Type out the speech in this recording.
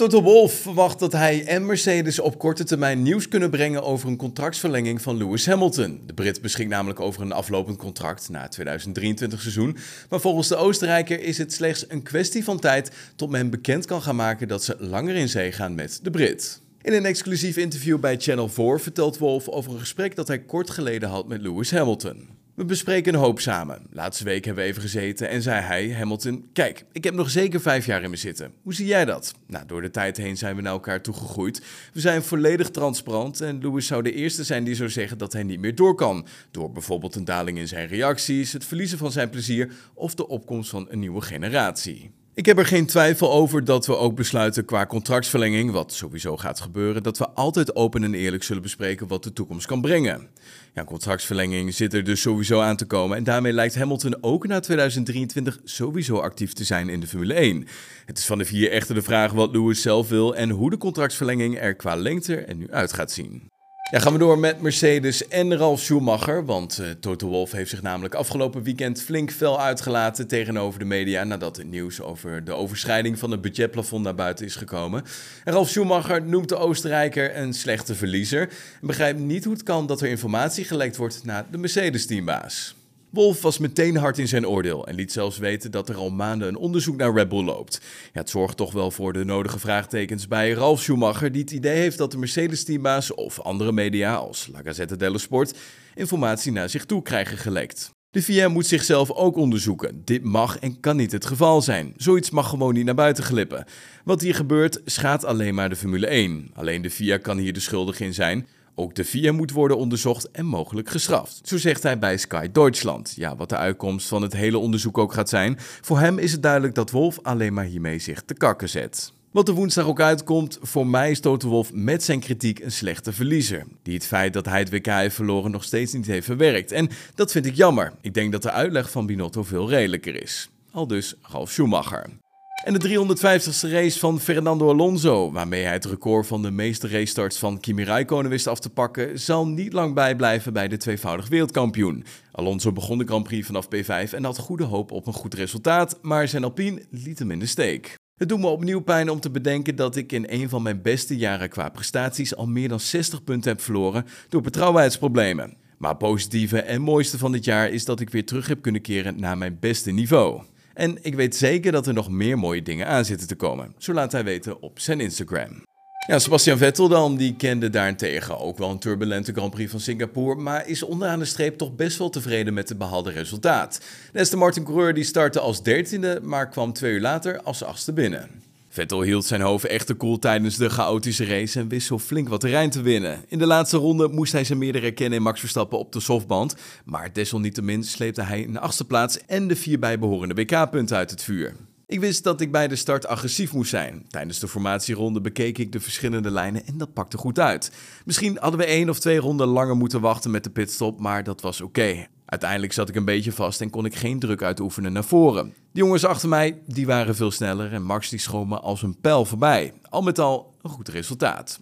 Toto Wolff verwacht dat hij en Mercedes op korte termijn nieuws kunnen brengen over een contractverlenging van Lewis Hamilton. De Brit beschikt namelijk over een aflopend contract na het 2023 seizoen. Maar volgens de Oostenrijker is het slechts een kwestie van tijd tot men bekend kan gaan maken dat ze langer in zee gaan met de Brit. In een exclusief interview bij Channel 4 vertelt Wolff over een gesprek dat hij kort geleden had met Lewis Hamilton. We bespreken een hoop samen. Laatste week hebben we even gezeten en zei hij, Hamilton, kijk, ik heb nog zeker vijf jaar in me zitten. Hoe zie jij dat? Nou, door de tijd heen zijn we naar elkaar toegegroeid. We zijn volledig transparant en Lewis zou de eerste zijn die zou zeggen dat hij niet meer door kan. Door bijvoorbeeld een daling in zijn reacties, het verliezen van zijn plezier of de opkomst van een nieuwe generatie. Ik heb er geen twijfel over dat we ook besluiten qua contractverlenging, wat sowieso gaat gebeuren, dat we altijd open en eerlijk zullen bespreken wat de toekomst kan brengen. Ja, contractverlenging zit er dus sowieso aan te komen en daarmee lijkt Hamilton ook na 2023 sowieso actief te zijn in de Formule 1. Het is van de vier echter de vraag wat Lewis zelf wil en hoe de contractverlenging er qua lengte er nu uit gaat zien. Ja, gaan we door met Mercedes en Ralf Schumacher. Want uh, Toto Wolff heeft zich namelijk afgelopen weekend flink fel uitgelaten tegenover de media. Nadat het nieuws over de overschrijding van het budgetplafond naar buiten is gekomen. En Ralf Schumacher noemt de Oostenrijker een slechte verliezer. En begrijpt niet hoe het kan dat er informatie gelekt wordt naar de Mercedes-teambaas. Wolf was meteen hard in zijn oordeel en liet zelfs weten dat er al maanden een onderzoek naar Red Bull loopt. Ja, het zorgt toch wel voor de nodige vraagtekens bij Ralf Schumacher, die het idee heeft dat de Mercedes-teambaas of andere media als La Gazzetta dello Sport informatie naar zich toe krijgen gelekt. De VIA moet zichzelf ook onderzoeken. Dit mag en kan niet het geval zijn. Zoiets mag gewoon niet naar buiten glippen. Wat hier gebeurt, schaadt alleen maar de Formule 1. Alleen de VIA kan hier de schuldig in zijn. Ook de VIA moet worden onderzocht en mogelijk gestraft. Zo zegt hij bij Sky Deutschland. Ja, wat de uitkomst van het hele onderzoek ook gaat zijn. Voor hem is het duidelijk dat Wolf alleen maar hiermee zich te kakken zet. Wat er woensdag ook uitkomt, voor mij is Toto Wolf met zijn kritiek een slechte verliezer. Die het feit dat hij het WK heeft verloren nog steeds niet heeft verwerkt. En dat vind ik jammer. Ik denk dat de uitleg van Binotto veel redelijker is. Al dus Ralf Schumacher. En de 350ste race van Fernando Alonso, waarmee hij het record van de meeste racestarts van Kimi Raikkonen wist af te pakken, zal niet lang bijblijven bij de tweevoudig wereldkampioen. Alonso begon de Grand Prix vanaf P5 en had goede hoop op een goed resultaat, maar zijn Alpine liet hem in de steek. Het doet me opnieuw pijn om te bedenken dat ik in een van mijn beste jaren qua prestaties al meer dan 60 punten heb verloren door betrouwbaarheidsproblemen. Maar positieve en mooiste van dit jaar is dat ik weer terug heb kunnen keren naar mijn beste niveau. En ik weet zeker dat er nog meer mooie dingen aan zitten te komen. Zo laat hij weten op zijn Instagram. Ja, Sebastian Vettel dan, die kende daarentegen ook wel een turbulente Grand Prix van Singapore, maar is onderaan de streep toch best wel tevreden met het behaalde resultaat. De Martin coureur die startte als dertiende, maar kwam twee uur later als achtste binnen. Vettel hield zijn hoofd echter koel tijdens de chaotische race en wist zo flink wat terrein te winnen. In de laatste ronde moest hij zijn meerdere herkennen in Max Verstappen op de softband, maar desalniettemin sleepte hij een achtste plaats en de vier bijbehorende WK-punten uit het vuur. Ik wist dat ik bij de start agressief moest zijn. Tijdens de formatieronde bekeek ik de verschillende lijnen en dat pakte goed uit. Misschien hadden we één of twee ronden langer moeten wachten met de pitstop, maar dat was oké. Uiteindelijk zat ik een beetje vast en kon ik geen druk uitoefenen naar voren. De jongens achter mij die waren veel sneller en Max die schoot me als een pijl voorbij. Al met al een goed resultaat.